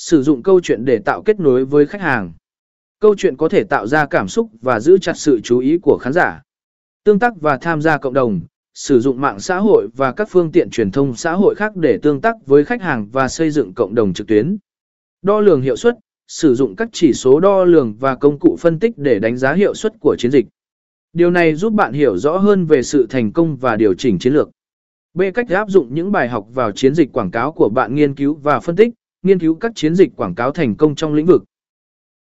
sử dụng câu chuyện để tạo kết nối với khách hàng. Câu chuyện có thể tạo ra cảm xúc và giữ chặt sự chú ý của khán giả. Tương tác và tham gia cộng đồng, sử dụng mạng xã hội và các phương tiện truyền thông xã hội khác để tương tác với khách hàng và xây dựng cộng đồng trực tuyến. Đo lường hiệu suất, sử dụng các chỉ số đo lường và công cụ phân tích để đánh giá hiệu suất của chiến dịch. Điều này giúp bạn hiểu rõ hơn về sự thành công và điều chỉnh chiến lược. B. Cách áp dụng những bài học vào chiến dịch quảng cáo của bạn nghiên cứu và phân tích, nghiên cứu các chiến dịch quảng cáo thành công trong lĩnh vực,